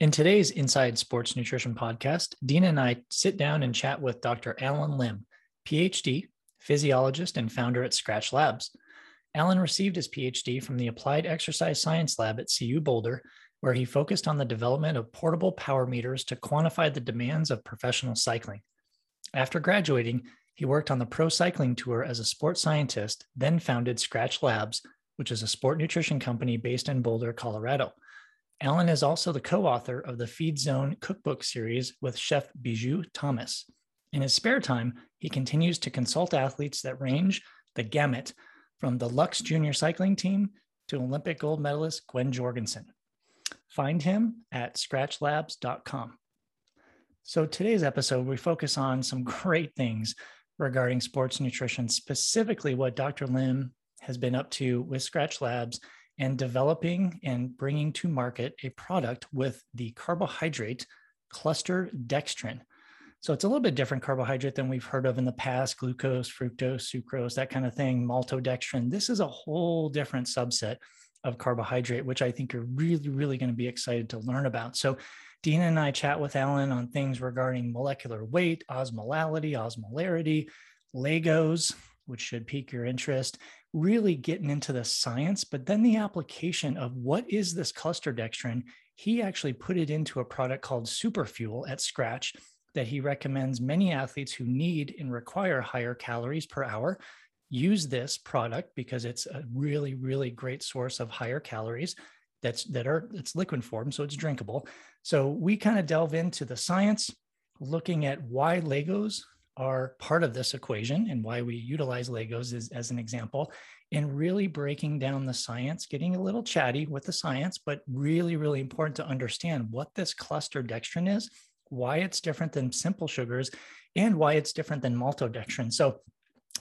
In today's Inside Sports Nutrition podcast, Dina and I sit down and chat with Dr. Allen Lim, PhD, physiologist, and founder at Skratch Labs. Allen received his PhD from the Applied Exercise Science Lab at CU Boulder, where he focused on the development of portable power meters to quantify the demands of professional cycling. After graduating, he worked on the pro cycling tour as a sports scientist, then founded Skratch Labs, which is a sport nutrition company based in Boulder, Colorado. Allen is also the co author of the Feed Zone cookbook series with chef Biju Thomas. In his spare time, he continues to consult athletes that range the gamut from the Lux Junior Cycling Team to Olympic gold medalist Gwen Jorgensen. Find him at skratchlabs.com. So, today's episode, we focus on some great things regarding sports nutrition, specifically what Dr. Lim has been up to with Skratch Labs and developing and bringing to market a product with the carbohydrate cluster dextrin. So it's a little bit different carbohydrate than we've heard of in the past glucose, fructose, sucrose, that kind of thing, maltodextrin. This is a whole different subset of carbohydrate, which I think you're really, really going to be excited to learn about. So Dina and I chat with Allen on things regarding molecular weight, osmolality, osmolarity, Legos, which should pique your interest, really getting into the science, but then the application of what is this cluster dextrin. He actually put it into a product called Superfuel at Skratch that he recommends many athletes who need and require higher calories per hour use this product because it's a really really great source of higher calories that's that are it's liquid form so it's drinkable so we kind of delve into the science looking at why legos are part of this equation and why we utilize Legos as, an example, and really breaking down the science, getting a little chatty with the science, but really, really important to understand what this cluster dextrin is, why it's different than simple sugars, and why it's different than maltodextrin. So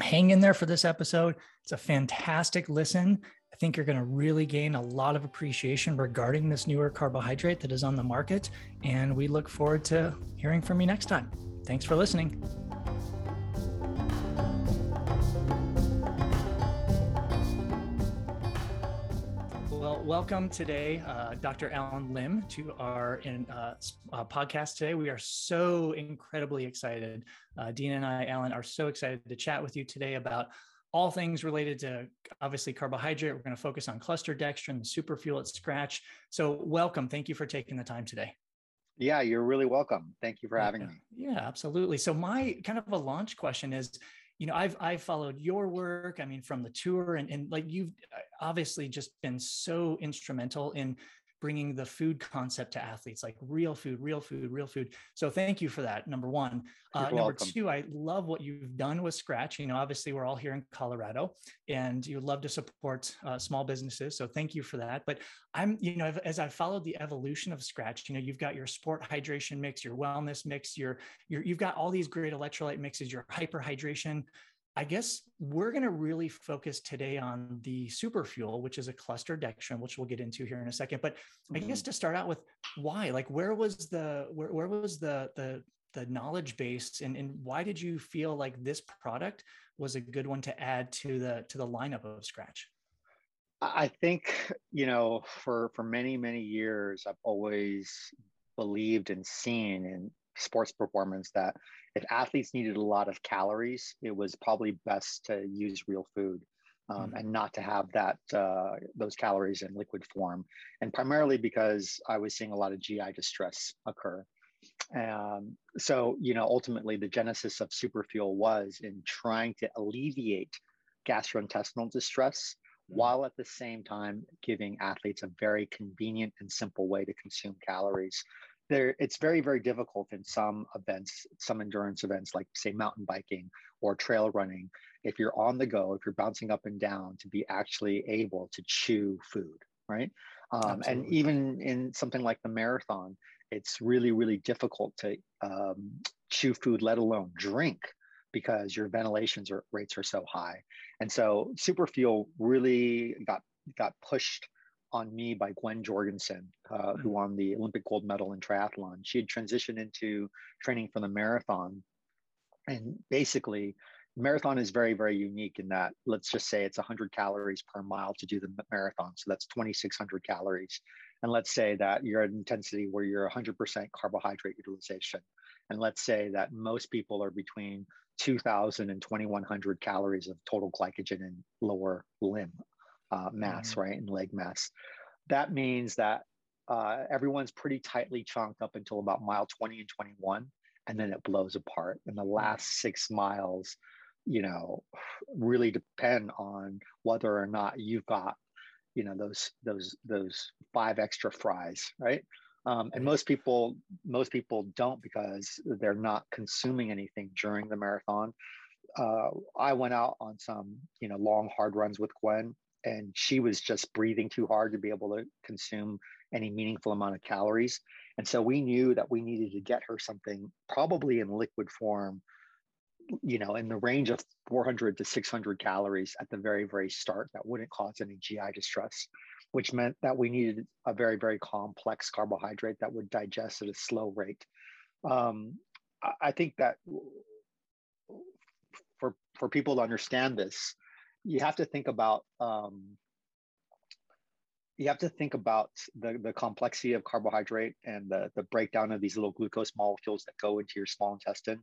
hang in there for this episode. It's a fantastic listen. I think you're going to really gain a lot of appreciation regarding this newer carbohydrate that is on the market. And we look forward to hearing from you next time. Thanks for listening. Welcome today, uh, Dr. Allen Lim, to our in, uh, uh, podcast today. We are so incredibly excited. Uh, Dina and I, Allen, are so excited to chat with you today about all things related to obviously carbohydrate. We're going to focus on cluster dextrin, super fuel at Skratch. So, welcome. Thank you for taking the time today. Yeah, you're really welcome. Thank you for having yeah. me. Yeah, absolutely. So, my kind of a launch question is you know i've i've followed your work i mean from the tour and, and like you've uh, obviously just been so instrumental in bringing the food concept to athletes like real food real food real food so thank you for that number one uh, number welcome. two i love what you've done with Skratch. you know obviously we're all here in colorado and you love to support uh, small businesses so thank you for that but i'm you know as I've followed the evolution of Skratch, you know you've got your sport hydration mix your wellness mix your, your you've got all these great electrolyte mixes your hyperhydration I guess we're going to really focus today on the super fuel, which is a cluster dextrin, which we'll get into here in a second. But mm-hmm. I guess mm-hmm. to start out with why, like where was the where, where was the the the knowledge base and, and why did you feel like this product was a good one to add to the to the lineup of Skratch? I think, you know, for for many, many years, I've always believed and seen in sports performance that if athletes needed a lot of calories, it was probably best to use real food. Um, mm-hmm. and not to have that uh, those calories in liquid form, and primarily because I was seeing a lot of GI distress occur. Um, so, you know, ultimately, the genesis of Superfuel was in trying to alleviate gastrointestinal distress mm-hmm. while at the same time giving athletes a very convenient and simple way to consume calories there it's very very difficult in some events some endurance events like say mountain biking or trail running if you're on the go if you're bouncing up and down to be actually able to chew food right? Um, and even in something like the marathon it's really really difficult to um, chew food let alone drink because your ventilations rates are so high. And so superfuel really got got pushed on me by Gwen Jorgensen, uh, who hmm. won the Olympic gold medal in triathlon. She had transitioned into training for the marathon. And basically, marathon is very, very unique in that, let's just say it's 100 calories per mile to do the marathon. So that's 2,600 calories. And let's say that you're at intensity where you're 100% carbohydrate utilization. And let's say that most people are between 2000 and 2100 calories of total glycogen in lower limb uh, mass, mm-hmm. right? And leg mass. That means that uh, everyone's pretty tightly chunked up until about mile 20 and 21, and then it blows apart. And the mm-hmm. last six miles, you know, really depend on whether or not you've got, you know, those those those five extra fries, right? Um, and most people most people don't because they're not consuming anything during the marathon. Uh, I went out on some, you know, long hard runs with Gwen, and she was just breathing too hard to be able to consume any meaningful amount of calories. And so we knew that we needed to get her something probably in liquid form, you know, in the range of 400 to 600 calories at the very, very start that wouldn't cause any GI distress, which meant that we needed a very, very complex carbohydrate that would digest at a slow rate. Um, I think that for, for people to understand this, you have to think about um, you have to think about the, the complexity of carbohydrate and the, the breakdown of these little glucose molecules that go into your small intestine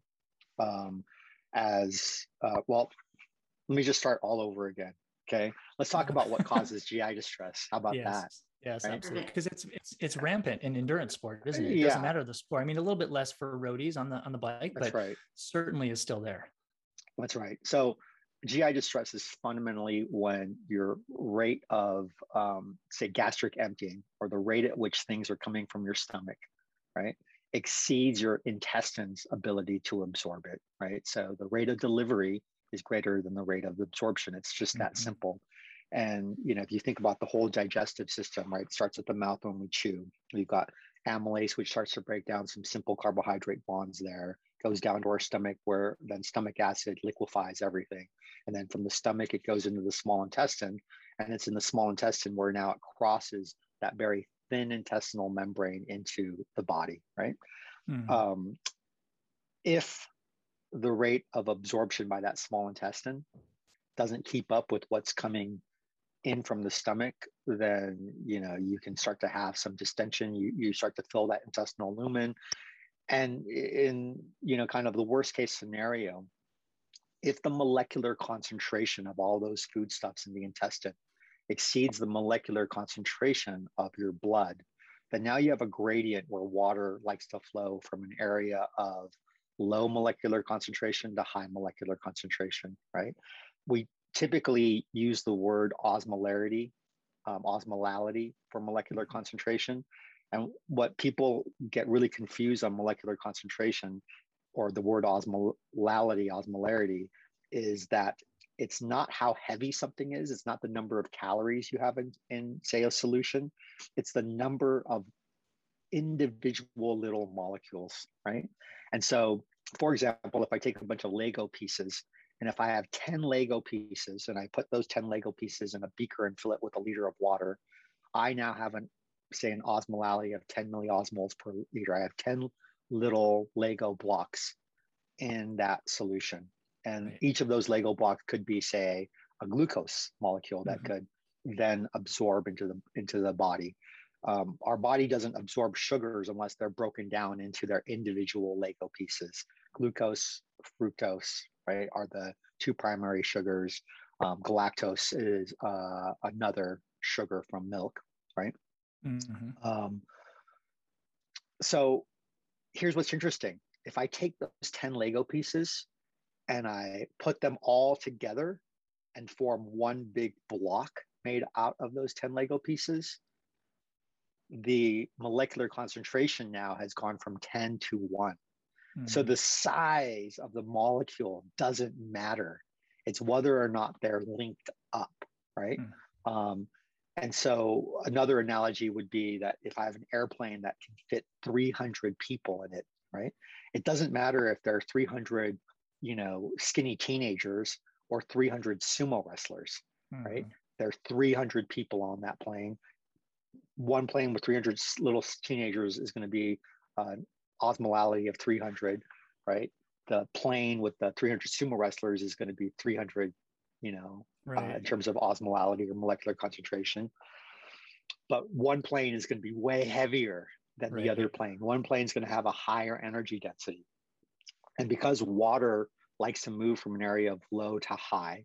um, as uh, well let me just start all over again okay let's talk about what causes gi distress how about yes. that Yes, right? absolutely. Because it's it's it's rampant in endurance sport, isn't it? It yeah. doesn't matter the sport. I mean, a little bit less for roadies on the on the bike, That's but right. certainly is still there. That's right. So GI distress is fundamentally when your rate of, um, say, gastric emptying or the rate at which things are coming from your stomach, right, exceeds your intestines' ability to absorb it, right? So the rate of delivery is greater than the rate of absorption. It's just that mm-hmm. simple. And you know, if you think about the whole digestive system, right, it starts at the mouth when we chew. We've got amylase, which starts to break down some simple carbohydrate bonds there goes down to our stomach where then stomach acid liquefies everything. And then from the stomach, it goes into the small intestine. And it's in the small intestine where now it crosses that very thin intestinal membrane into the body, right? Mm-hmm. Um, if the rate of absorption by that small intestine doesn't keep up with what's coming in from the stomach, then you know you can start to have some distension. You you start to fill that intestinal lumen, and in you know kind of the worst case scenario, if the molecular concentration of all those foodstuffs in the intestine exceeds the molecular concentration of your blood, then now you have a gradient where water likes to flow from an area of low molecular concentration to high molecular concentration, right? We typically use the word osmolarity, um, osmolality for molecular mm-hmm. concentration. And what people get really confused on molecular concentration or the word osmolality, osmolarity, is that it's not how heavy something is. It's not the number of calories you have in, in say, a solution. It's the number of individual little molecules, right? And so, for example, if I take a bunch of Lego pieces and if I have 10 Lego pieces and I put those 10 Lego pieces in a beaker and fill it with a liter of water, I now have an say an osmolality of 10 milliosmoles per liter. I have 10 little Lego blocks in that solution. And right. each of those Lego blocks could be, say, a glucose molecule that mm-hmm. could then absorb into the into the body. Um, our body doesn't absorb sugars unless they're broken down into their individual Lego pieces. Glucose, fructose, right, are the two primary sugars. Um, galactose is uh, another sugar from milk, right? Mm-hmm. Um, so here's what's interesting. If I take those 10 Lego pieces and I put them all together and form one big block made out of those 10 Lego pieces, the molecular concentration now has gone from 10 to one. Mm-hmm. So the size of the molecule doesn't matter. It's whether or not they're linked up, right? Mm-hmm. Um, and so another analogy would be that if I have an airplane that can fit 300 people in it, right? It doesn't matter if there are 300, you know, skinny teenagers or 300 sumo wrestlers, mm-hmm. right? There are 300 people on that plane. One plane with 300 little teenagers is going to be an osmolality of 300, right? The plane with the 300 sumo wrestlers is going to be 300 you know, right. uh, in terms of osmolality or molecular concentration. but one plane is going to be way heavier than right. the other plane. One plane is going to have a higher energy density. And because water likes to move from an area of low to high,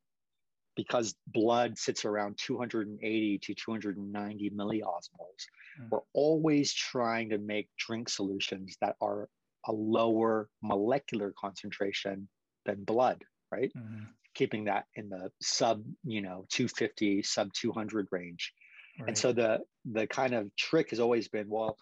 because blood sits around 280 to 290 milliosmoles, mm. we're always trying to make drink solutions that are a lower molecular concentration than blood, right? Mm-hmm. Keeping that in the sub, you know, 250, sub 200 range. Right. And so the the kind of trick has always been, well,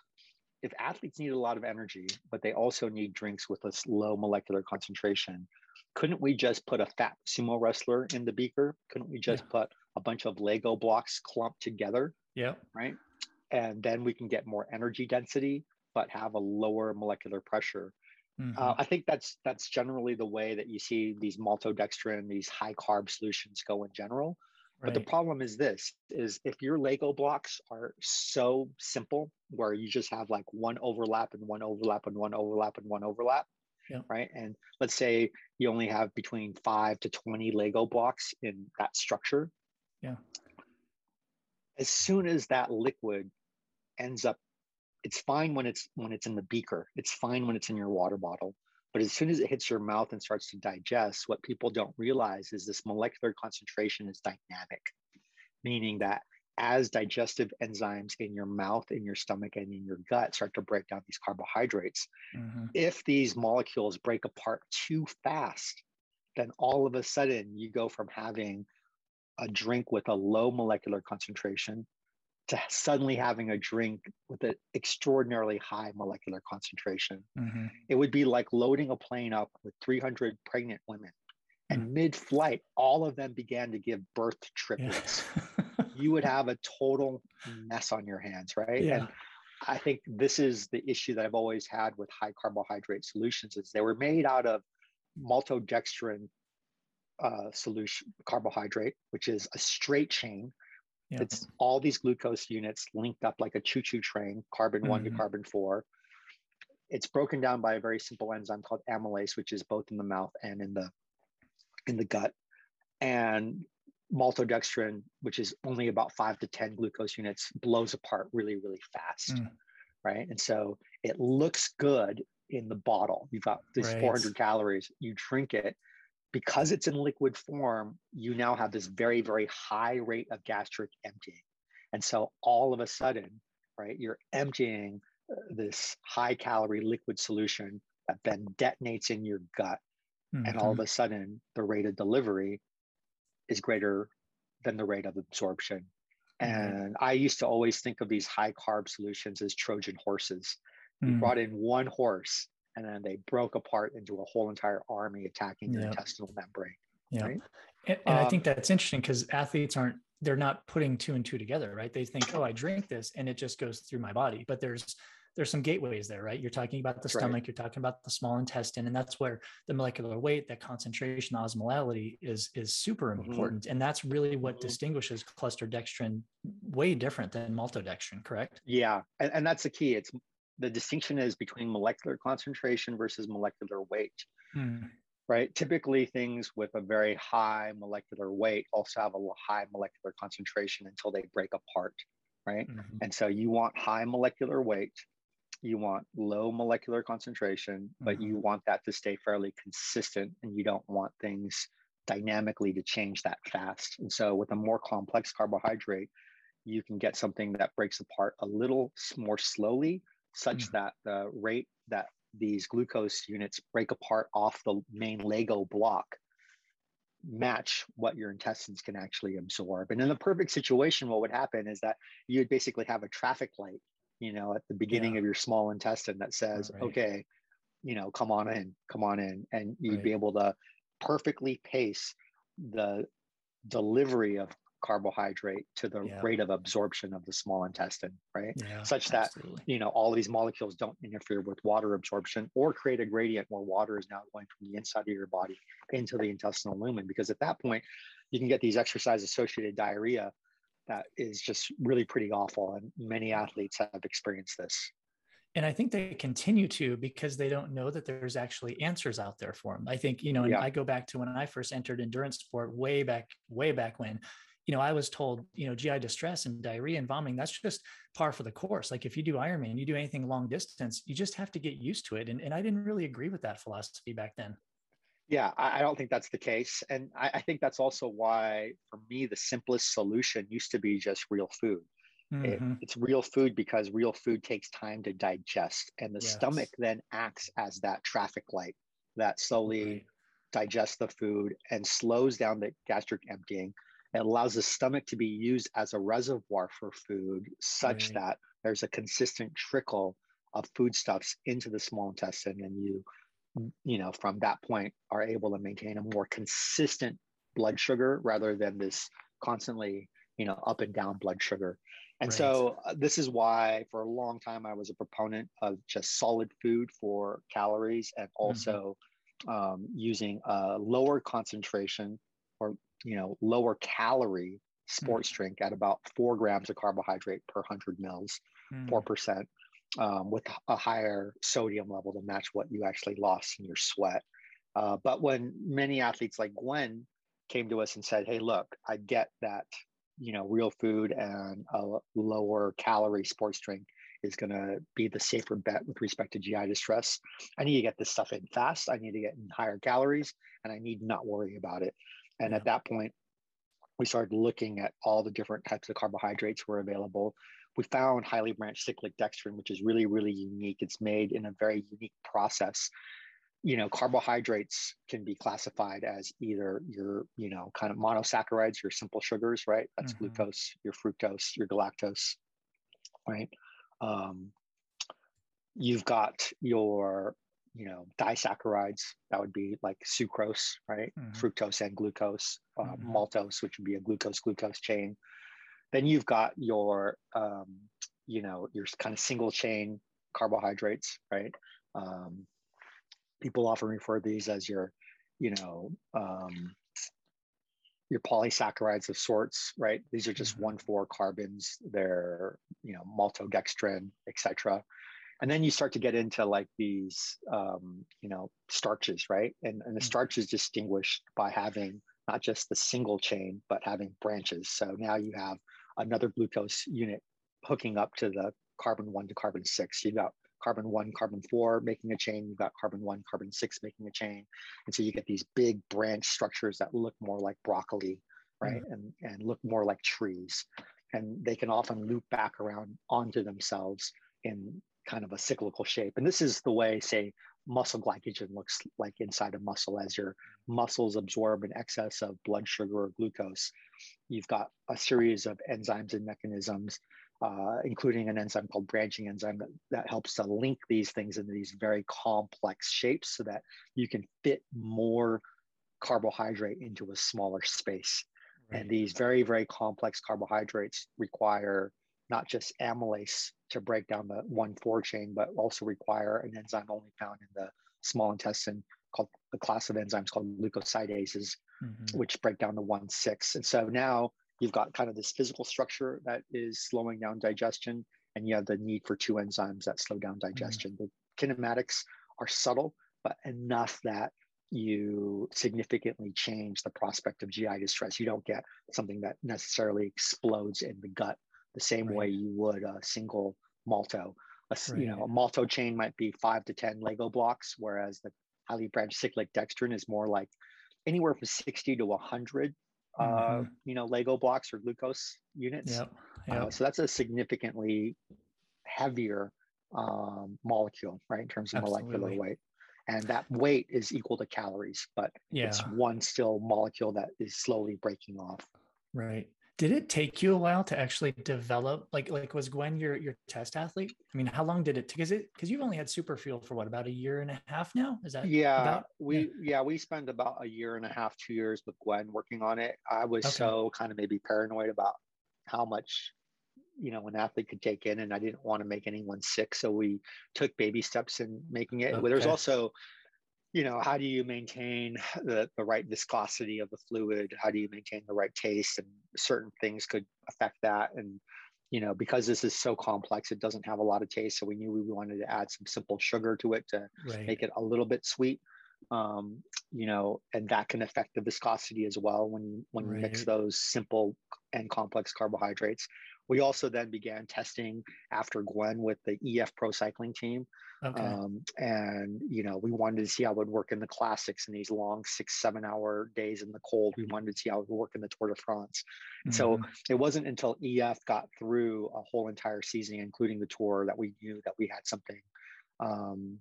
if athletes need a lot of energy, but they also need drinks with a low molecular concentration, couldn't we just put a fat sumo wrestler in the beaker? Couldn't we just yeah. put a bunch of Lego blocks clumped together? Yeah. Right. And then we can get more energy density, but have a lower molecular pressure. Mm-hmm. Uh, I think that's that's generally the way that you see these maltodextrin, these high carb solutions go in general. But the problem is this is if your Lego blocks are so simple where you just have like one overlap and one overlap and one overlap and one overlap, yeah. right? And let's say you only have between five to 20 Lego blocks in that structure. Yeah. As soon as that liquid ends up, it's fine when it's when it's in the beaker. It's fine when it's in your water bottle. But as soon as it hits your mouth and starts to digest, what people don't realize is this molecular concentration is dynamic, meaning that as digestive enzymes in your mouth, in your stomach, and in your gut start to break down these carbohydrates, mm-hmm. if these molecules break apart too fast, then all of a sudden you go from having a drink with a low molecular concentration to suddenly having a drink with an extraordinarily high molecular concentration. Mm-hmm. It would be like loading a plane up with 300 pregnant women. And mm-hmm. mid flight, all of them began to give birth to triplets. Yeah. you would have a total mess on your hands, right? Yeah. And I think this is the issue that I've always had with high carbohydrate solutions is they were made out of maltodextrin uh, solution carbohydrate, which is a straight chain yeah. It's all these glucose units linked up like a choo-choo train, carbon mm-hmm. one to mm-hmm. carbon four. It's broken down by a very simple enzyme called amylase, which is both in the mouth and in the in the gut. And maltodextrin, which is only about five to 10 glucose units, blows apart really, really fast. Mm. Right. And so it looks good in the bottle. You've got these right. 400 calories, you drink it, because it's in liquid form, you now have this very, very high rate of gastric emptying. And so all of a sudden, right, you're emptying uh, this high calorie liquid solution that then detonates in your gut. Mm-hmm. And all of mm-hmm. a sudden, the rate of delivery is greater than the rate of absorption. Mm-hmm. And I used to always think of these high carb solutions as Trojan horses. You mm-hmm. brought in one horse and then they broke apart into a whole entire army attacking the intestinal membrane. Yeah, right? and, and um, I think that's interesting because athletes aren't they're not putting two and two together, right? They think, oh, I drink this and it just goes through my body, but there's there's some gateways there, right? You're talking about the stomach, right. you're talking about the small intestine, and that's where the molecular weight, that concentration, osmolality is is super mm-hmm. important, mm-hmm. and that's really what mm-hmm. distinguishes cluster dextrin way different than maltodextrin, correct? Yeah, and, and that's the key. It's the distinction is between molecular concentration versus molecular weight. Mm. Right. Typically, things with a very high molecular weight also have a high molecular concentration until they break apart. Right. Mm-hmm. And so you want high molecular weight, you want low molecular concentration, but mm-hmm. you want that to stay fairly consistent and you don't want things dynamically to change that fast. And so, with a more complex carbohydrate, you can get something that breaks apart a little more slowly such mm. that the rate that these glucose units break apart off the main Lego block match what your intestines can actually absorb. And in the perfect situation, what would happen is that you would basically have a traffic light, you know, at the beginning yeah. of your small intestine that says, right. okay, you know, come on in, come on in. And you'd right. be able to perfectly pace the delivery of carbohydrate to the yeah. rate of absorption of the small intestine, right? Yeah, Such that absolutely. you know all of these molecules don't interfere with water absorption or create a gradient where water is now going from the inside of your body into the intestinal lumen. Because at that point, you can get these exercise-associated diarrhea that is just really pretty awful, and many athletes have experienced this. And I think they continue to because they don't know that there's actually answers out there for them. I think, you know, and yeah. I go back to when I first entered endurance sport way back, way back when you know, I was told, you know, GI distress and diarrhea and vomiting, that's just par for the course. Like if you do Ironman, you do anything long distance, you just have to get used to it. And, and I didn't really agree with that philosophy back then. Yeah, I don't think that's the case. And I, I think that's also why, for me, the simplest solution used to be just real food. Mm-hmm. It, it's real food because real food takes time to digest. And the yes. stomach then acts as that traffic light that slowly right. digests the food and slows down the gastric emptying it allows the stomach to be used as a reservoir for food, such right. that there's a consistent trickle of foodstuffs into the small intestine, and you, you know, from that point are able to maintain a more consistent blood sugar rather than this constantly, you know, up and down blood sugar. And right. so uh, this is why for a long time I was a proponent of just solid food for calories and mm-hmm. also mm-hmm. um, using a lower concentration you know, lower calorie sports mm. drink at about four grams of carbohydrate per 100 mils, mm. 4%, um, with a higher sodium level to match what you actually lost in your sweat. Uh, but when many athletes like Gwen came to us and said, hey, look, I get that, you know, real food and a lower calorie sports drink is going to be the safer bet with respect to GI distress. I need to get this stuff in fast. I need to get in higher calories and I need not worry about it. And at that point, we started looking at all the different types of carbohydrates were available. We found highly branched cyclic dextrin, which is really, really unique. It's made in a very unique process. You know, carbohydrates can be classified as either your, you know, kind of monosaccharides, your simple sugars, right? That's mm-hmm. glucose, your fructose, your galactose, right? Um, you've got your you know disaccharides that would be like sucrose right mm-hmm. fructose and glucose uh, mm-hmm. maltose which would be a glucose glucose chain then you've got your um, you know your kind of single chain carbohydrates right um, people often refer to these as your you know um, your polysaccharides of sorts right these are just mm-hmm. one four carbons they're you know maltodextrin etc and then you start to get into like these um, you know starches right? And, and the mm. starch is distinguished by having not just the single chain but having branches. So now you have another glucose unit hooking up to the carbon one to carbon six. You've got carbon one carbon four making a chain. You've got carbon one carbon six making a chain. And so you get these big branch structures that look more like broccoli right? Mm-hmm. and and look more like trees. And they can often loop back around onto themselves in kind of a cyclical shape. And this is the way, say, muscle glycogen looks like inside a muscle as your muscles absorb an excess of blood sugar or glucose. You've got a series of enzymes and mechanisms, uh, including an enzyme called branching enzyme that, that helps to link these things into these very complex shapes so that you can fit more carbohydrate into a smaller space. Right. And these very, very complex carbohydrates require not just amylase to break down the 1,4 chain, but also require an enzyme only found in the small intestine called the class of enzymes called glucosidases, mm-hmm. which break down the 1,6. And so now you've got kind of this physical structure that is slowing down digestion, and you have the need for two enzymes that slow down mm-hmm. digestion. Mm-hmm. The kinematics are subtle, but enough that you significantly change the prospect of GI distress. You don't get something that necessarily explodes in the gut the same right. way you would a single malto. A, right. You know, a malto chain might be five to 10 Lego blocks, whereas the highly branched cyclic dextrin is more like anywhere from 60 to 100 uh, mm-hmm. uh, you know, Lego blocks or glucose units. Yep. Yep. Uh, so that's a significantly heavier um, molecule, right, in terms of Absolutely. molecular weight. And that weight is equal to calories, but yeah. it's one still molecule that is slowly breaking off. Right did it take you a while to actually develop like like was gwen your your test athlete i mean how long did it because it because you've only had superfuel for what about a year and a half now is that yeah about, we yeah. yeah. we spent about a year and a half two years with gwen working on it i was okay. so kind of maybe paranoid about how much you know an athlete could take in and i didn't want to make anyone sick so we took baby steps in making it okay. there's also you know how do you maintain the, the right viscosity of the fluid how do you maintain the right taste and certain things could affect that and you know because this is so complex it doesn't have a lot of taste so we knew we wanted to add some simple sugar to it to right. make it a little bit sweet um, you know, and that can affect the viscosity as well when when right. you mix those simple and complex carbohydrates. We also then began testing after Gwen with the EF Pro Cycling team. Okay. Um, and, you know, we wanted to see how it would work in the classics in these long six, seven hour days in the cold. We wanted to see how it would work in the Tour de France. Mm-hmm. So it wasn't until EF got through a whole entire season, including the tour, that we knew that we had something, um,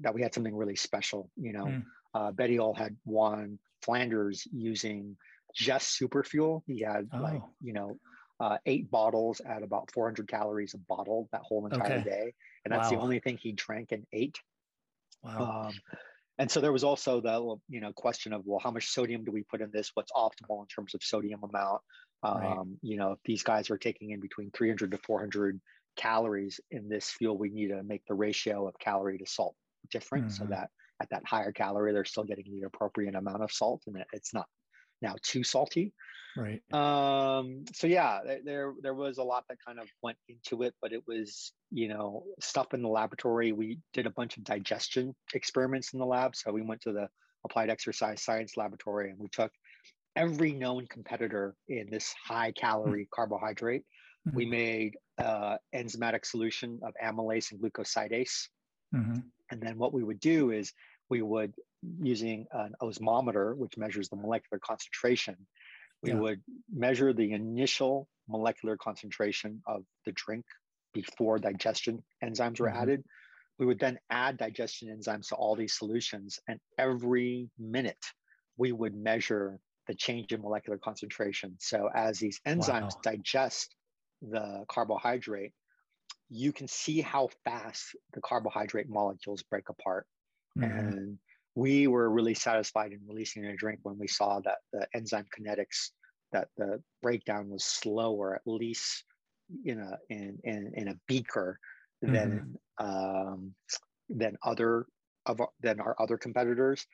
that we had something really special. You know, mm. uh, Bettiol had won Flanders using just super fuel. He had oh. like, you know, uh, eight bottles at about 400 calories a bottle that whole entire okay. day. And that's wow. the only thing he drank and ate. Wow. Um, and so there was also the you know question of well how much sodium do we put in this what's optimal in terms of sodium amount um, right. you know if these guys are taking in between 300 to 400 calories in this fuel we need to make the ratio of calorie to salt different mm-hmm. so that at that higher calorie they're still getting the appropriate amount of salt and it's not now too salty. Right. Um, so yeah, there there was a lot that kind of went into it, but it was you know stuff in the laboratory. We did a bunch of digestion experiments in the lab. So we went to the applied exercise science laboratory and we took every known competitor in this high calorie mm-hmm. carbohydrate. Mm-hmm. We made uh, enzymatic solution of amylase and glucosidase. Mm-hmm. And then what we would do is we would using an osmometer, which measures the molecular concentration, we yeah. would measure the initial molecular concentration of the drink before digestion enzymes were mm-hmm. added. We would then add digestion enzymes to all these solutions, and every minute we would measure the change in molecular concentration. So, as these enzymes wow. digest the carbohydrate, you can see how fast the carbohydrate molecules break apart. Mm-hmm. And we were really satisfied in releasing a drink when we saw that the enzyme kinetics, that the breakdown was slower, at least in a in in, in a beaker than mm-hmm. um, than other of than our other competitors.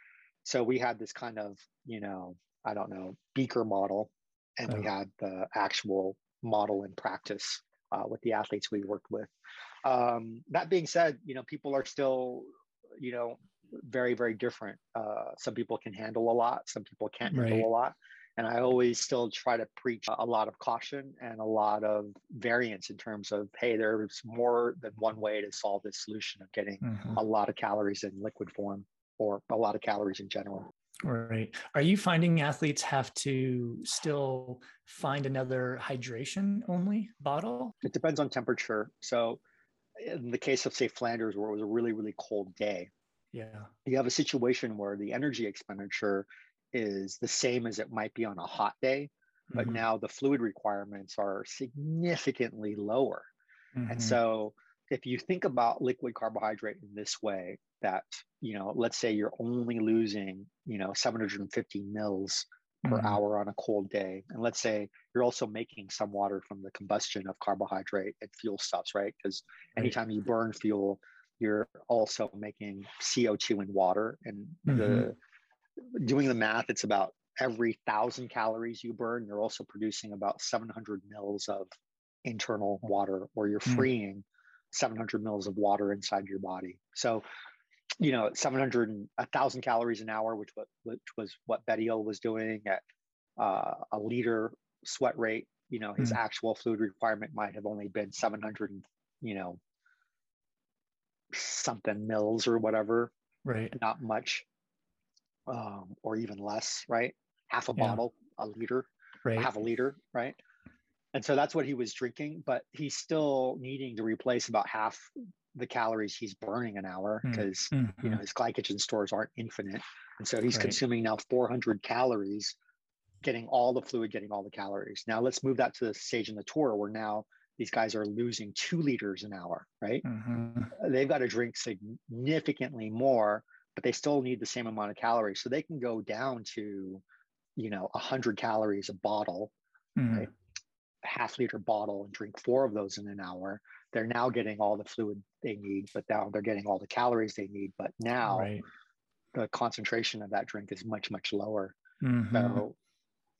So we had this kind of you know I don't know beaker model, and oh. we had the actual model in practice uh, with the athletes we worked with. Um, that being said, you know people are still you know very very different uh, some people can handle a lot some people can't handle right. a lot and i always still try to preach a lot of caution and a lot of variance in terms of hey there's more than one way to solve this solution of getting mm-hmm. a lot of calories in liquid form or a lot of calories in general Right. Are you finding athletes have to still find another hydration only bottle? It depends on temperature. So, in the case of, say, Flanders, where it was a really, really cold day, yeah. You have a situation where the energy expenditure is the same as it might be on a hot day, but mm-hmm. now the fluid requirements are significantly lower. Mm-hmm. And so if you think about liquid carbohydrate in this way, that, you know, let's say you're only losing, you know, 750 mils per mm-hmm. hour on a cold day. And let's say you're also making some water from the combustion of carbohydrate and fuel stuffs, right? Because anytime you burn fuel, you're also making CO2 in water. And mm-hmm. the doing the math, it's about every thousand calories you burn, you're also producing about 700 mils of internal water, or you're mm. freeing mm. 700 mils of water inside your body. So, you know, 700 and 1,000 calories an hour, which, which was what Bettiol was doing at uh, a liter sweat rate. You know, his mm. actual fluid requirement might have only been 700, you know, something mils or whatever. Right. Not much. Um, or even less, right? Half a yeah. bottle, a liter, right. half a liter, right? And so that's what he was drinking, but he's still needing to replace about half the calories he's burning an hour because mm. mm-hmm. you know his glycogen stores aren't infinite. And so he's right. consuming now 400 calories, getting all the fluid, getting all the calories. Now let's move that to the stage in the tour where now these guys are losing two liters an hour, right? Mm-hmm. They've got to drink significantly more, but they still need the same amount of calories. So they can go down to, you know, 100 calories a bottle, mm-hmm. right? half liter bottle and drink four of those in an hour. They're now getting all the fluid they need, but now they're getting all the calories they need. But now right. the concentration of that drink is much, much lower. Mm-hmm. So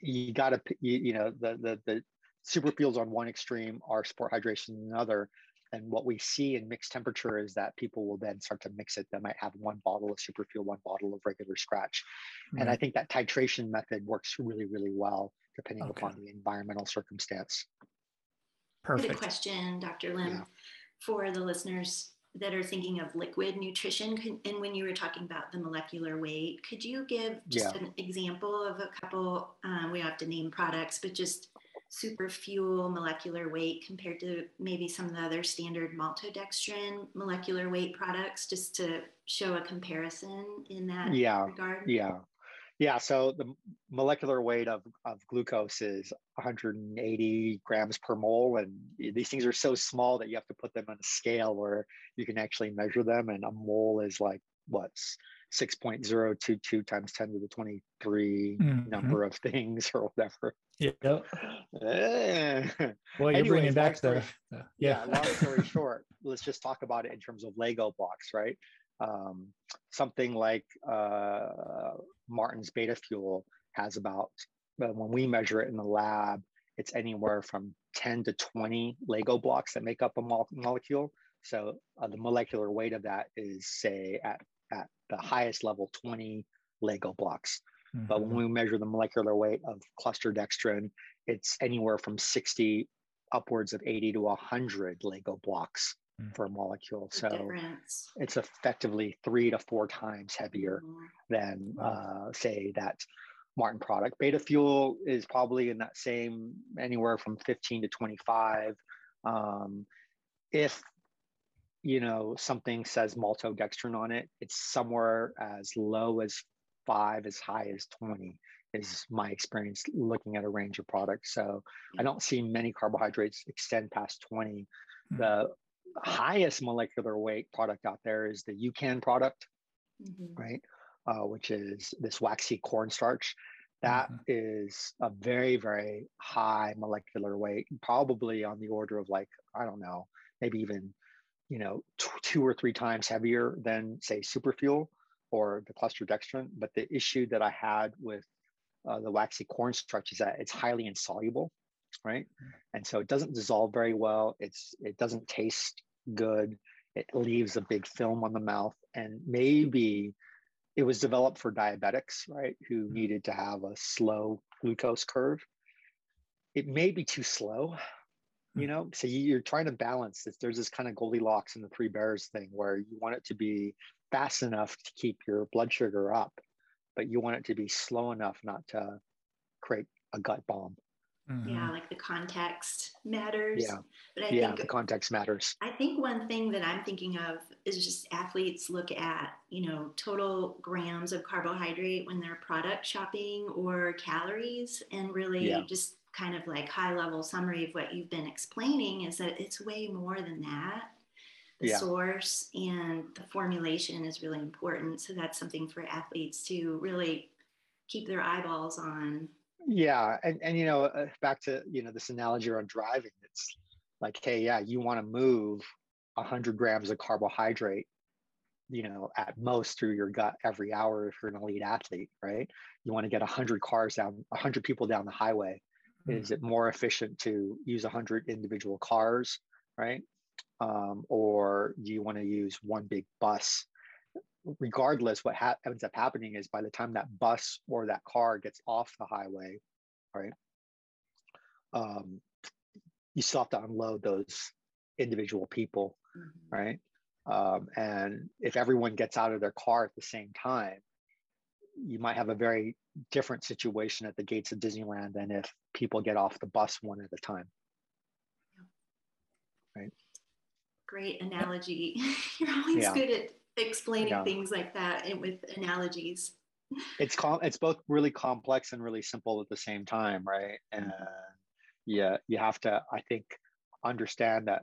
you got to, you, you know, the, the, the, super fuels on one extreme are sport hydration on another and what we see in mixed temperature is that people will then start to mix it. They might have one bottle of super superfuel, one bottle of regular Skratch. Right. And I think that titration method works really, really well depending okay. upon the environmental circumstance. Perfect. Good question, Dr. Lim, yeah. for the listeners that are thinking of liquid nutrition. And when you were talking about the molecular weight, could you give just yeah. an example of a couple? Um, we have to name products, but just super fuel molecular weight compared to maybe some of the other standard maltodextrin molecular weight products, just to show a comparison in that yeah, regard? Yeah. Yeah, so the molecular weight of, of glucose is 180 grams per mole. And these things are so small that you have to put them on a scale where you can actually measure them. And a mole is like, what's 6.022 times 10 to the 23 mm-hmm. number of things or whatever. Yeah. well, you're Anyways, bringing back story, the, yeah. yeah. Long story short, let's just talk about it in terms of Lego blocks, right? Um, something like uh, Maurten's beta fuel has about, when we measure it in the lab, it's anywhere from 10 to 20 Lego blocks that make up a mo- molecule. So uh, the molecular weight of that is, say, at, at the highest level, 20 Lego blocks. Mm-hmm. But when mm-hmm. we measure the molecular weight of cluster dextrin, it's anywhere from 60 upwards of 80 to 100 Lego blocks mm-hmm. for a molecule. So difference. it's effectively three to four times heavier mm-hmm. than, wow. uh, say, that Maurten product. Beta fuel is probably in that same anywhere from 15 to 25. Um, if you know something says maltodextrin on it, it's somewhere as low as five, as high as 20 is my experience looking at a range of products. So I don't see many carbohydrates extend past 20. Mm-hmm. The highest molecular weight product out there is the UCAN product, mm-hmm. right? Uh, which is this waxy cornstarch. That mm-hmm. is a very, very high molecular weight, probably on the order of like, I don't know, maybe even, you know, t- two or three times heavier than, say, superfuel or the cluster dextrin. But the issue that I had with uh, the waxy cornstarch is that it's highly insoluble, right? Mm-hmm. And so it doesn't dissolve very well. It's it doesn't taste good. It leaves a big film on the mouth, and maybe it was developed for diabetics, right, who mm-hmm. needed to have a slow glucose curve. It may be too slow, you mm-hmm. know. So you're trying to balance this. There's this kind of Goldilocks and the three bears thing where you want it to be fast enough to keep your blood sugar up, but you want it to be slow enough not to create a gut bomb. Mm-hmm. Yeah, like the context matters. Yeah. But I yeah, think, the context matters. I think one thing that I'm thinking of is just athletes look at, you know, total grams of carbohydrate when they're product shopping or calories and really yeah. just kind of like high level summary of what you've been explaining is that it's way more than that. The yeah. source and the formulation is really important. So that's something for athletes to really keep their eyeballs on yeah and, and you know uh, back to you know this analogy around driving it's like hey yeah you want to move 100 grams of carbohydrate you know at most through your gut every hour if you're an elite athlete right you want to get 100 cars down 100 people down the highway. Is it more efficient to use 100 individual cars right um, or do you want to use one big bus regardless, what ha- ends up happening is by the time that bus or that car gets off the highway, right, um, you still have to unload those individual people, mm-hmm. right? Um, and if everyone gets out of their car at the same time, you might have a very different situation at the gates of Disneyland than if people get off the bus one at a time. Right. Great analogy. You're always yeah. good at explaining yeah. things like that and with analogies it's com- it's both really complex and really simple at the same time right and mm-hmm. yeah you have to i think understand that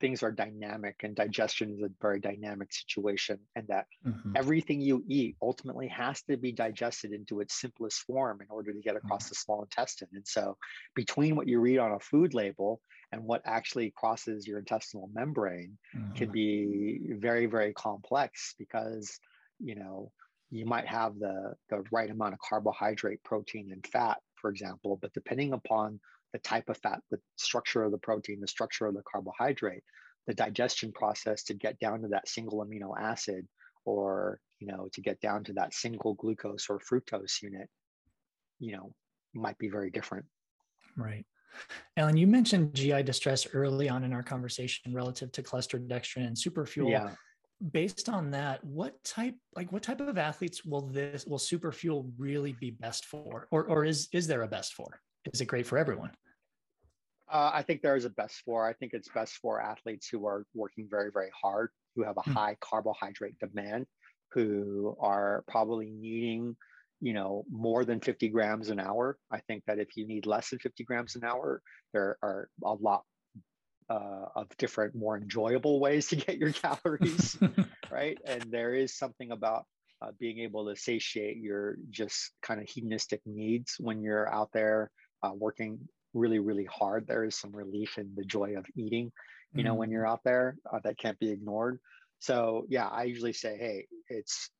things are dynamic and digestion is a very dynamic situation and that mm-hmm. everything you eat ultimately has to be digested into its simplest form in order to get across mm-hmm. the small intestine and so between what you read on a food label and what actually crosses your intestinal membrane mm-hmm. can be very very complex because you know you might have the the right amount of carbohydrate protein and fat for example but depending upon the type of fat the structure of the protein the structure of the carbohydrate the digestion process to get down to that single amino acid or you know to get down to that single glucose or fructose unit you know might be very different right Allen, you mentioned GI distress early on in our conversation relative to cluster dextrin and superfuel. Yeah. Based on that, what type like what type of athletes will this will superfuel really be best for? Or or is is there a best for? Is it great for everyone? Uh, I think there is a best for. I think it's best for athletes who are working very, very hard, who have a mm-hmm. high carbohydrate demand, who are probably needing, you know, more than 50 grams an hour. I think that if you need less than 50 grams an hour, there are a lot uh, of different, more enjoyable ways to get your calories, right? And there is something about uh, being able to satiate your just kind of hedonistic needs when you're out there uh, working really really hard there is some relief in the joy of eating you know mm-hmm. when you're out there uh, that can't be ignored so yeah i usually say hey it's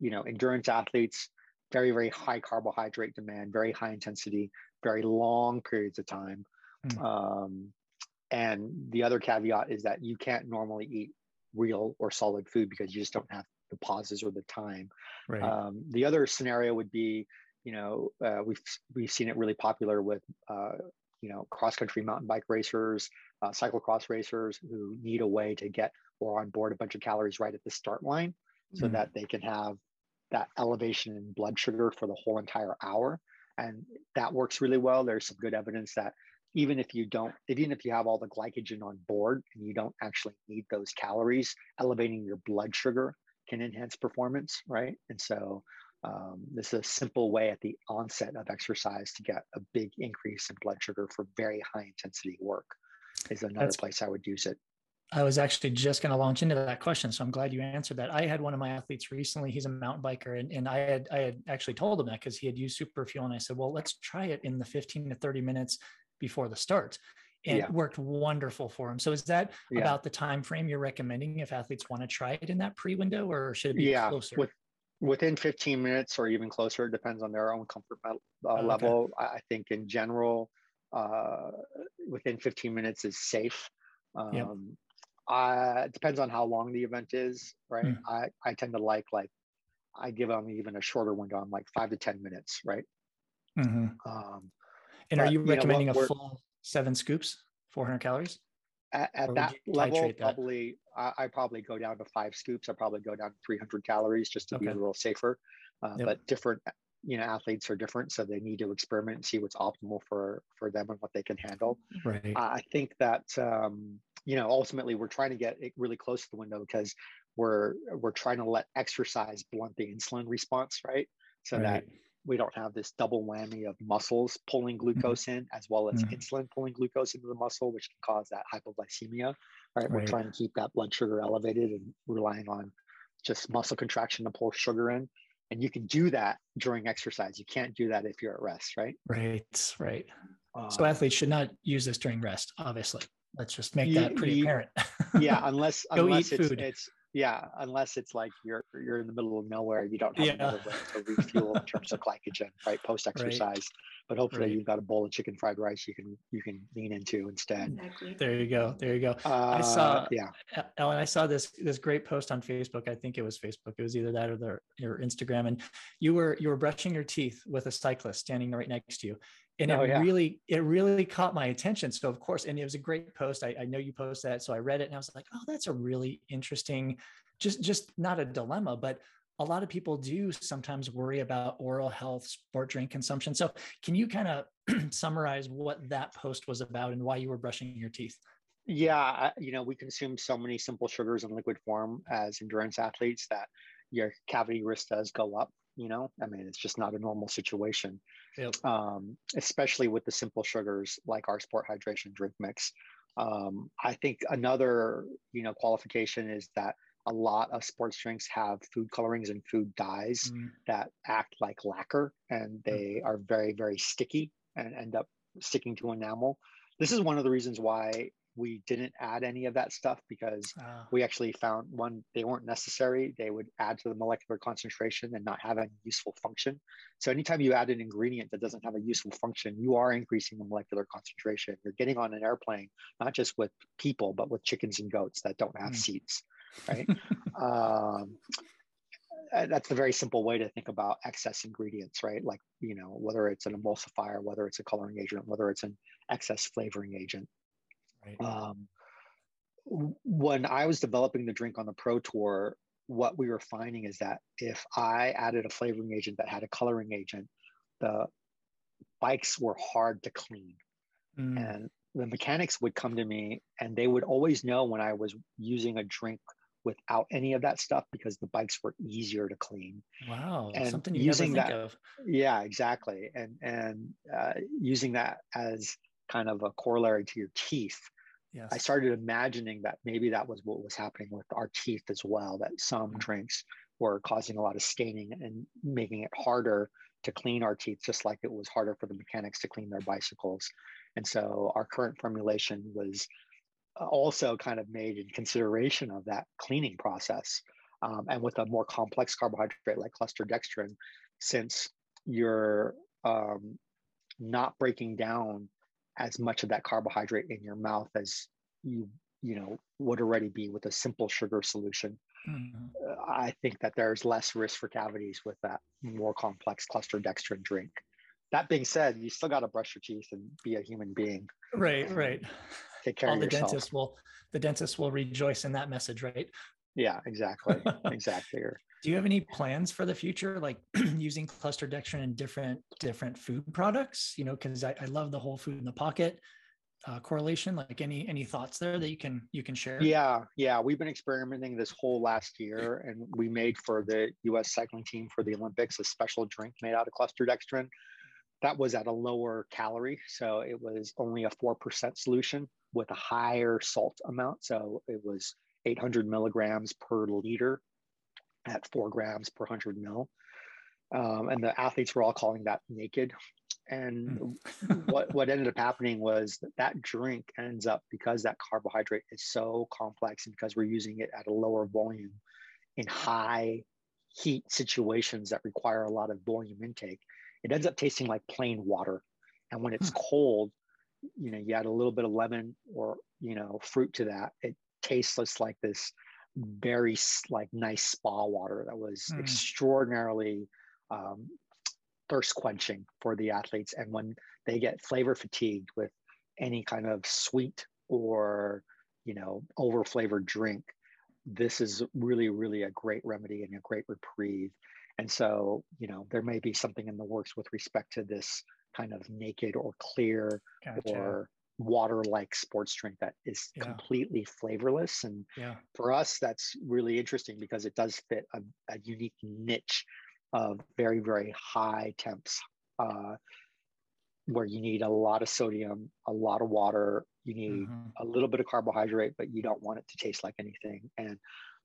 you know endurance athletes very very high carbohydrate demand very high intensity very long periods of time mm-hmm. um, and the other caveat is that you can't normally eat real or solid food because you just don't have the pauses or the time right. um, the other scenario would be you know, uh, we've we've seen it really popular with uh, you know cross country mountain bike racers, uh, cyclocross racers who need a way to get or on board a bunch of calories right at the start line, so mm. that they can have that elevation in blood sugar for the whole entire hour, and that works really well. There's some good evidence that even if you don't, even if you have all the glycogen on board and you don't actually need those calories, elevating your blood sugar can enhance performance, right? And so um, this is a simple way at the onset of exercise to get a big increase in blood sugar for very high intensity work is another That's, place I would use it. I was actually just going to launch into that question. So I'm glad you answered that. I had one of my athletes recently, he's a mountain biker and, and I had, I had actually told him that cause he had used Superfuel. And I said, well, let's try it in the 15 to 30 minutes before the start. And yeah. it worked wonderful for him. So is that yeah. about the time frame you're recommending if athletes want to try it in that pre window or should it be yeah, closer? With, within 15 minutes or even closer It depends on their own comfort uh, oh, level. I think in general uh, within 15 minutes is safe. Um, yep. I, it depends on how long the event is right? Mm. I, I tend to like like i give them even a shorter window. I'm like five to 10 minutes right? Mm-hmm. um, and but, are you recommending you know, a full seven scoops 400 calories at, at that level, that? probably I, I, probably go down to five scoops. I probably go down to 300 calories just to okay. be a little safer. Uh, yep. But different, you know, athletes are different, so they need to experiment and see what's optimal for for them and what they can handle. Right. I think that um, you know ultimately we're trying to get it really close to the window because we're we're trying to let exercise blunt the insulin response, right? So right. that we don't have this double whammy of muscles pulling mm-hmm. glucose in as well as mm-hmm. insulin pulling glucose into the muscle, which can cause that hypoglycemia. Right? right? We're trying to keep that blood sugar elevated and relying on just muscle contraction to pull sugar in. And you can do that during exercise. You can't do that if you're at rest, right? Right, right. Um, so athletes should not use this during rest, obviously. Let's just make you, that pretty you, apparent. yeah, unless unless it's, it's yeah, unless it's like you're you're in the middle of nowhere, you don't have yeah. another way to refuel in terms of glycogen, right? Post exercise. Right. But hopefully right. you've got a bowl of chicken fried rice you can you can lean into instead. Exactly. There you go. There you go. Uh, I saw yeah. Allen, I saw this this great post on Facebook. I think it was Facebook. It was either that or the your Instagram. And you were you were brushing your teeth with a cyclist standing right next to you and oh, it yeah. really it really caught my attention so of course and it was a great post I, I, know you posted that so i read it and i was like oh that's a really interesting just just not a dilemma but a lot of people do sometimes worry about oral health sport drink consumption. So can you kind of summarize what that post was about and why you were brushing your teeth? Yeah you know we consume so many simple sugars in liquid form as endurance athletes that your cavity risk does go up you know? I mean it's just not a normal situation. Yep. um, especially with the simple sugars like our sport hydration drink mix. Um, i think another you know qualification is that a lot of sports drinks have food colorings and food dyes mm. that act like lacquer and mm. they are very very sticky and end up sticking to enamel this is one of the reasons why we didn't add any of that stuff because uh, we actually found one they weren't necessary. They would add to the molecular concentration and not have any useful function. So anytime you add an ingredient that doesn't have a useful function, you are increasing the molecular concentration. You're getting on an airplane not just with people but with chickens and goats that don't have mm. seats, right? um, uh, that's a very simple way to think about excess ingredients, right? Like, you know, whether it's an emulsifier, whether it's a coloring agent, whether it's an excess flavoring agent. Right. Um, when I was developing the drink on the Pro Tour, what we were finding is that if I added a flavoring agent that had a coloring agent, the bikes were hard to clean. Mm. And the mechanics would come to me and they would always know when I was using a drink without any of that stuff because the bikes were easier to clean. Wow, and something you using never think that, of. Yeah, exactly, and and uh, using that as kind of a corollary to your teeth. Yes. I started imagining that maybe that was what was happening with our teeth as well. That some mm-hmm. drinks were causing a lot of staining and making it harder to clean our teeth, just like it was harder for the mechanics to clean their bicycles. And so our current formulation was also kind of made in consideration of that cleaning process. Um, and with a more complex carbohydrate like cluster dextrin, since you're um, not breaking down as much of that carbohydrate in your mouth as you you know would already be with a simple sugar solution mm-hmm. uh, i think that there's less risk for cavities with that more complex cluster dextrin drink that being said you still got to brush your teeth and be a human being right right take care All of the yourself. dentist will the dentist will rejoice in that message, right? Yeah, exactly. exactly. Do you have any plans for the future, like using cluster dextrin in different different food products? You know, because I, I love the whole food in the pocket uh, correlation. Like any any thoughts there that you can you can share? Yeah, yeah. We've been experimenting this whole last year, and we made for the U.S. cycling team for the Olympics a special drink made out of cluster dextrin. That was at a lower calorie, so it was only a four percent solution with a higher salt amount. So it was 800 milligrams per liter at four grams per 100 mil. Um, and the athletes were all calling that naked. And hmm. what, what ended up happening was that, that drink ends up because that carbohydrate is so complex and because we're using it at a lower volume in high heat situations that require a lot of volume intake, it ends up tasting like plain water. And when it's hmm. cold, you know you add a little bit of lemon or you know fruit to that it tastes just like this very like nice spa water that was mm. extraordinarily um, thirst quenching for the athletes and when they get flavor fatigued with any kind of sweet or you know over flavored drink this is really really a great remedy and a great reprieve and so you know there may be something in the works with respect to this kind of naked or clear gotcha. or water like sports drink that is yeah. completely flavorless and yeah. for us that's really interesting because it does fit a, a unique niche of very very high temps uh, where you need a lot of sodium a lot of water you need mm-hmm. a little bit of carbohydrate but you don't want it to taste like anything and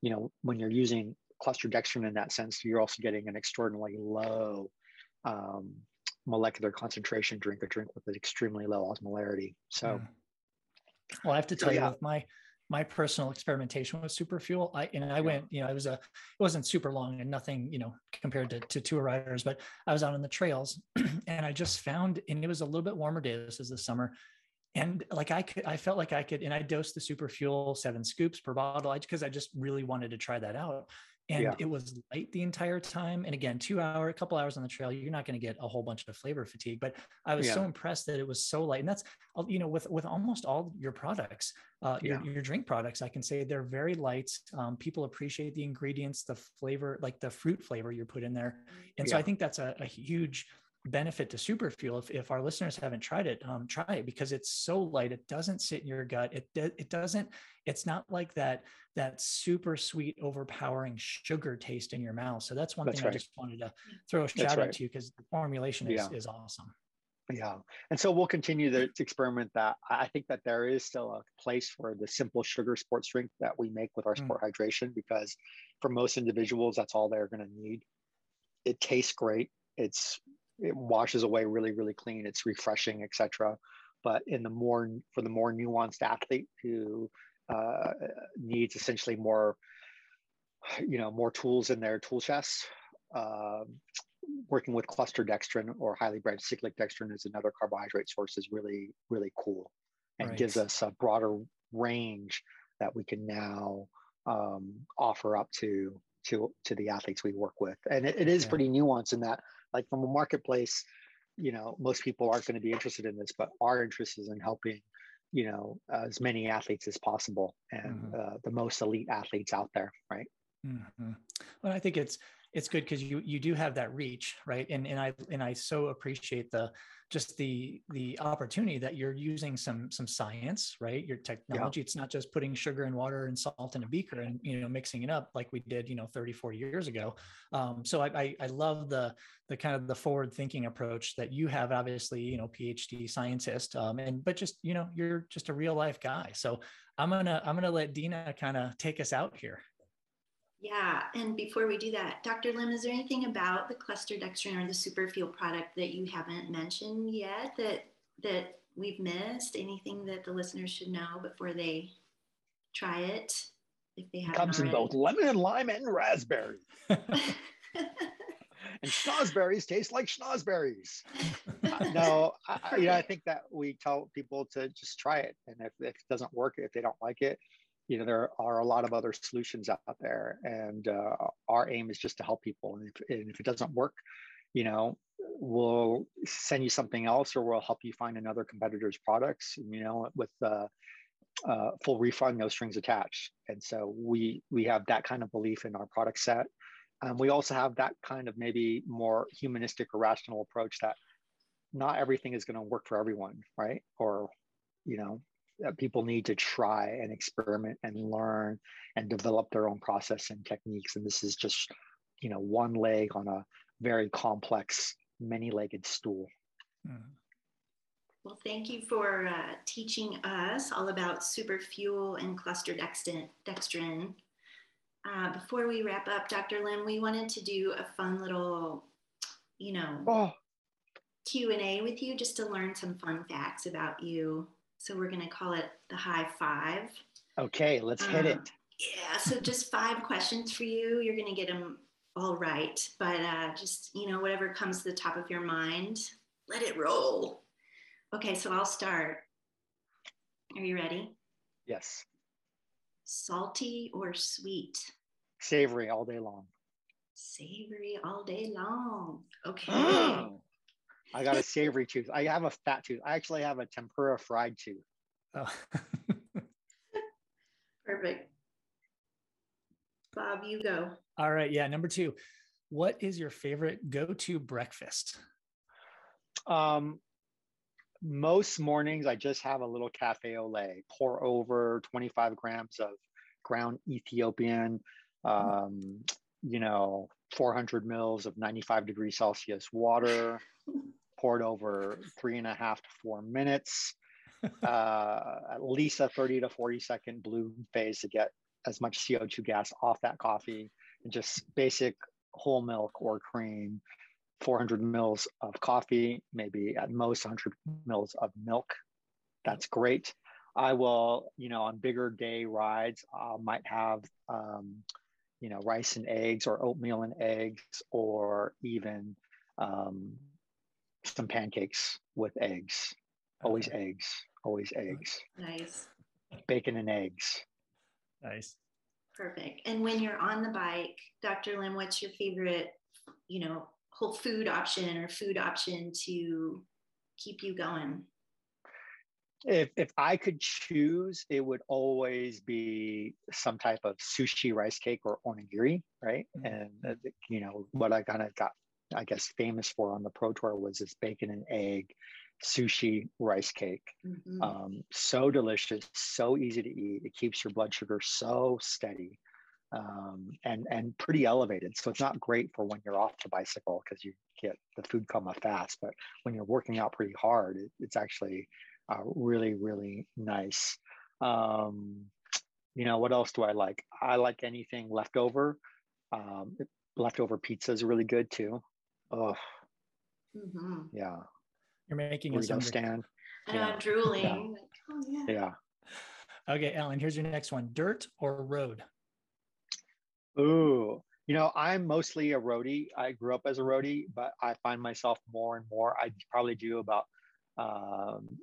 you know when you're using cluster dextrin in that sense you're also getting an extraordinarily low um, molecular concentration drink, a drink with an extremely low osmolarity. So, mm. well, I have to tell so, yeah. you, with my my personal experimentation with Superfuel, I and I went, you know, it was a it wasn't super long and nothing, you know, compared to, to tour riders, but I was out on the trails and I just found, and it was a little bit warmer day. This is the summer. And like I could, I felt like I could, and I dosed the Superfuel seven scoops per bottle because I just really wanted to try that out and yeah. it was light the entire time and again two hour a couple hours on the trail you're not going to get a whole bunch of flavor fatigue but i was yeah. so impressed that it was so light and that's you know with with almost all your products uh, yeah. your, your drink products i can say they're very light um, people appreciate the ingredients the flavor like the fruit flavor you put in there and so i think that's a, a huge benefit to superfuel if, if our listeners haven't tried it um, try it because it's so light it doesn't sit in your gut it, it doesn't it's not like that that super sweet overpowering sugar taste in your mouth so that's one that's thing right. i just wanted to throw a shout right. out to you because the formulation is, yeah. is awesome yeah and so we'll continue to, to, experiment that i think that there is still a place for the simple sugar sports drink that we make with our mm. sport hydration because for most individuals that's all they're going to need it tastes great it's it washes away really really clean it's refreshing etc but in the more for the more nuanced athlete who uh, needs essentially more you know more tools in their tool chest uh, working with cluster dextrin or highly branched cyclic dextrin is another carbohydrate source is really really cool and right. gives us a broader range that we can now um, offer up to to to the athletes we work with and it, it is yeah. pretty nuanced in that like from a marketplace you know most people aren't going to be interested in this but our interest is in helping you know as many athletes as possible and mm-hmm. uh, the most elite athletes out there right mm-hmm. well i think it's it's good because you you do have that reach right? And and i and i so appreciate the just the the opportunity that you're using some some science right? Your technology. Yeah. it's not just putting sugar and water and salt in a beaker and you know mixing it up like we did you know 30 40 years ago. Um, so I, I i love the the kind of the forward thinking approach that you have obviously you know phd scientist um, and but just you know you're just a real life guy. So i'm gonna i'm gonna let dina kind of take us out here yeah, and before we do that, Dr. Lim, is there anything about the cluster dextrin or the superfuel product that you haven't mentioned yet that that we've missed? Anything that the listeners should know before they try it? If they have comes in both lemon and lime and raspberry. and snozzberries taste like snozzberries. uh, no, I, you know, I think that we tell people to just try it, and if, if it doesn't work, if they don't like it, you know there are a lot of other solutions out there and uh, our aim is just to help people and if, and if, it doesn't work you know we'll send you something else or we'll help you find another competitor's products you know with uh, uh, full refund no strings attached. And so we we have that kind of belief in our product set. And we also have that kind of maybe more humanistic or rational approach that not everything is going to work for everyone right? Or you know that people need to try and experiment and learn and develop their own process and techniques. And this is just, you know, one leg on a very complex, many-legged stool. Mm. Well, thank you for uh, teaching us all about superfuel and cluster dextrin. dextrin. Uh, before we wrap up, Dr. Lim, we wanted to do a fun little, you know, oh. Q and A with you just to learn some fun facts about you. So we're going to call it the high five. Okay, let's hit um, it. Yeah, so just five questions for you. You're going to get them all right, but uh, just, you know, whatever comes to the top of your mind, let it roll. Okay, so I'll start. Are you ready? Yes. Salty or sweet? Savory all day long. Savory all day long. Okay. I got a savory tooth. I have a fat tooth. I actually have a tempura fried tooth. Oh. Perfect. Bob, you go. All right. Yeah. Number two, what is your favorite go to breakfast? Um, most mornings, I just have a little cafe au lait, pour over 25 grams of ground Ethiopian, um, you know, 400 mils of 95 degrees Celsius water, poured over three and a half to four minutes, uh, at least a 30 to 40 second bloom phase to get as much CO2 gas off that coffee, and just basic whole milk or cream, 400 mils of coffee, maybe at most 100 mils of milk. That's great. I will, you know, on bigger day rides, I might have, um, you know, rice and eggs or oatmeal and eggs, or even um, some pancakes with eggs. Always okay. eggs. Always eggs. Nice. Bacon and eggs. Nice. Perfect. And when you're on the bike, Dr. Lim, what's your favorite, you know, whole food option or food option to keep you going? If, if I could choose, it would always be some type of sushi rice cake or onigiri, right? Mm-hmm. And, uh, you know, what I kind of got I guess, famous for on the Pro Tour was this bacon and egg sushi rice cake. Mm-hmm. Um, so delicious, so easy to eat. It keeps your blood sugar so steady um, and and pretty elevated. So it's not great for when you're off the bicycle because you get the food coma fast. But when you're working out pretty hard, it, it's actually uh, really really nice. Um, you know what else do I like? I like anything leftover. Um, leftover pizza is really good too. Oh, mm-hmm. yeah. You're making a stand. I know yeah. I'm drooling. Yeah. Oh, yeah. yeah. Okay, Allen, here's your next one dirt or road? Ooh, you know, I'm mostly a roadie. I grew up as a roadie, but I find myself more and more. I probably do about um,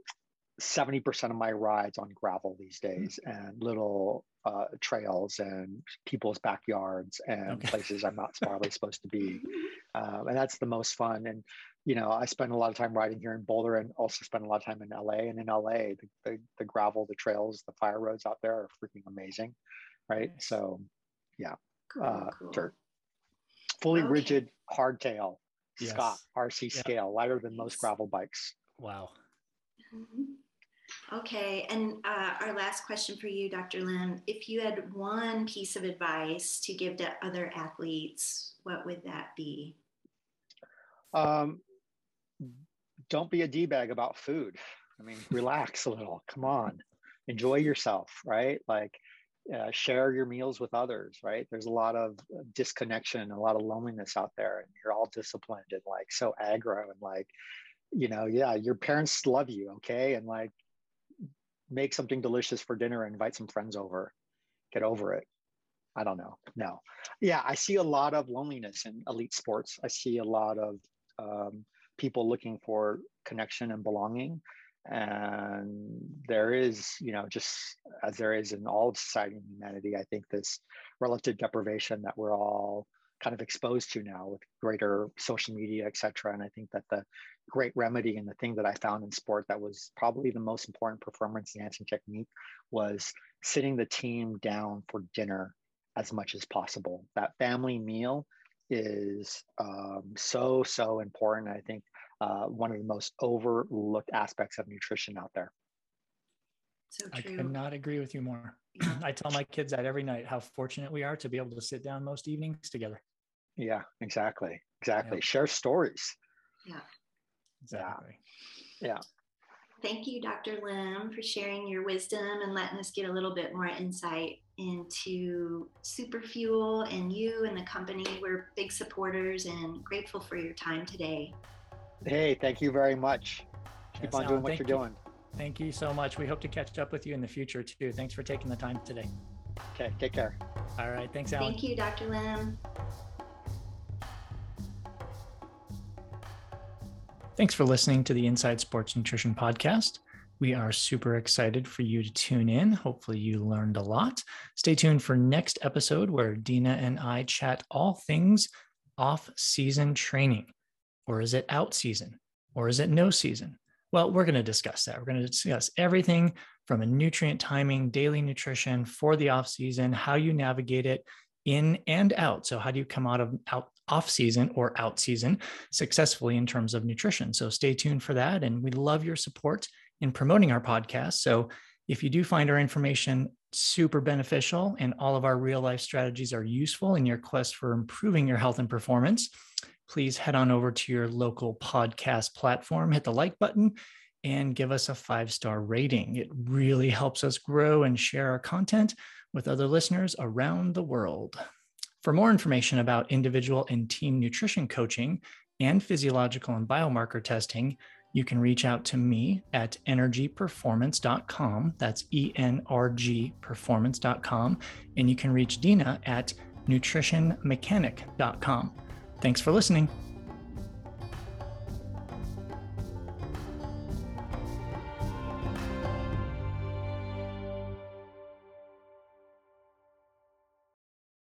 70% of my rides on gravel these days and little uh, trails and people's backyards and okay. places I'm not probably supposed to be. Um, and that's the most fun. And, you know, I spend a lot of time riding here in Boulder and also spend a lot of time in LA. And in LA, the, the, the gravel, the trails, the fire roads out there are freaking amazing. Right. Nice. So, yeah, cool, uh, cool. dirt. Fully okay. rigid hardtail, yes. Scott RC scale, lighter than most gravel bikes. Wow. Mm-hmm. Okay, and uh, our last question for you, Dr. Lim. If you had one piece of advice to give to other athletes, what would that be? Um, don't be a d bag about food. I mean, relax a little. Come on, enjoy yourself, right? Like, uh, share your meals with others, right? There's a lot of disconnection, a lot of loneliness out there, and you're all disciplined and like so aggro and like, you know, yeah, your parents love you, okay, and like make something delicious for dinner and invite some friends over get over it. I don't know. No. Yeah i see a lot of loneliness in elite sports. I see a lot of um, people looking for connection and belonging. And there is you know just as there is in all of society and humanity i think this relative deprivation that we're all kind of exposed to now with greater social media, et cetera. And I think that the great remedy and the thing that I found in sport that was probably the most important performance enhancing technique was sitting the team down for dinner as much as possible. That family meal is um, so, so important. I think uh, one of the most overlooked aspects of nutrition out there. So I could not agree with you more. I tell my kids that every night how fortunate we are to be able to sit down most evenings together. Yeah, exactly. Exactly. Share stories. Yeah. Exactly. Yeah. yeah. Thank you, Dr. Lim, for sharing your wisdom and letting us get a little bit more insight into Superfuel and you and the company. We're big supporters and grateful for your time today. Hey, thank you very much. Keep yes, on doing what you're you. doing. Thank you so much. We hope to catch up with you in the future too. Thanks for taking the time today. Okay, take care. All right. Thanks, Allen. Thank you, Dr. Lim. Thanks for listening to the Inside Sports Nutrition Podcast. We are super excited for you to tune in. Hopefully, you learned a lot. Stay tuned for next episode where Dina and I chat all things off season training. Or is it out season? Or is it no season? Well, we're going to discuss that. We're going to discuss everything from a nutrient timing, daily nutrition for the off season, how you navigate it in and out. So, how do you come out of out off season or out season successfully in terms of nutrition. So stay tuned for that. And we love your support in promoting our podcast. So if you do find our information super beneficial and all of our real life strategies are useful in your quest for improving your health and performance, please head on over to your local podcast platform, hit the like button, and give us a five star rating. It really helps us grow and share our content with other listeners around the world. For more information about individual and team nutrition coaching and physiological and biomarker testing, you can reach out to me at enrgperformance.com. That's E N R G performance.com. And you can reach Dina at nutritionmechanic.com. Thanks for listening.